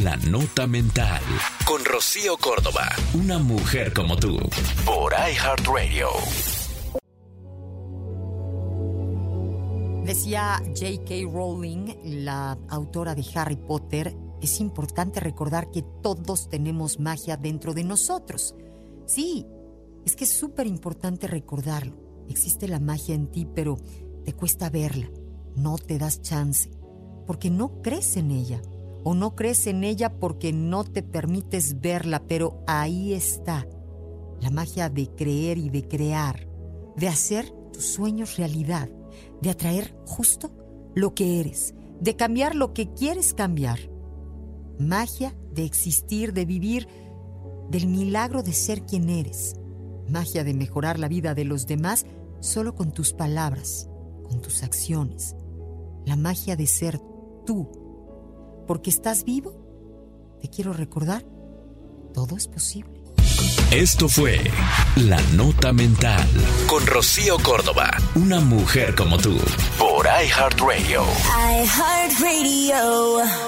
La Nota Mental. Con Rocío Córdoba. Una mujer como tú. Por iHeartRadio. Decía J.K. Rowling, la autora de Harry Potter, es importante recordar que todos tenemos magia dentro de nosotros. Sí, es que es súper importante recordarlo. Existe la magia en ti, pero te cuesta verla. No te das chance, porque no crees en ella. O no crees en ella porque no te permites verla, pero ahí está. La magia de creer y de crear, de hacer tus sueños realidad, de atraer justo lo que eres, de cambiar lo que quieres cambiar. Magia de existir, de vivir, del milagro de ser quien eres. Magia de mejorar la vida de los demás solo con tus palabras, con tus acciones. La magia de ser tú. Porque estás vivo, te quiero recordar, todo es posible. Esto fue La Nota Mental con Rocío Córdoba, una mujer como tú, por iHeartRadio. iHeartRadio.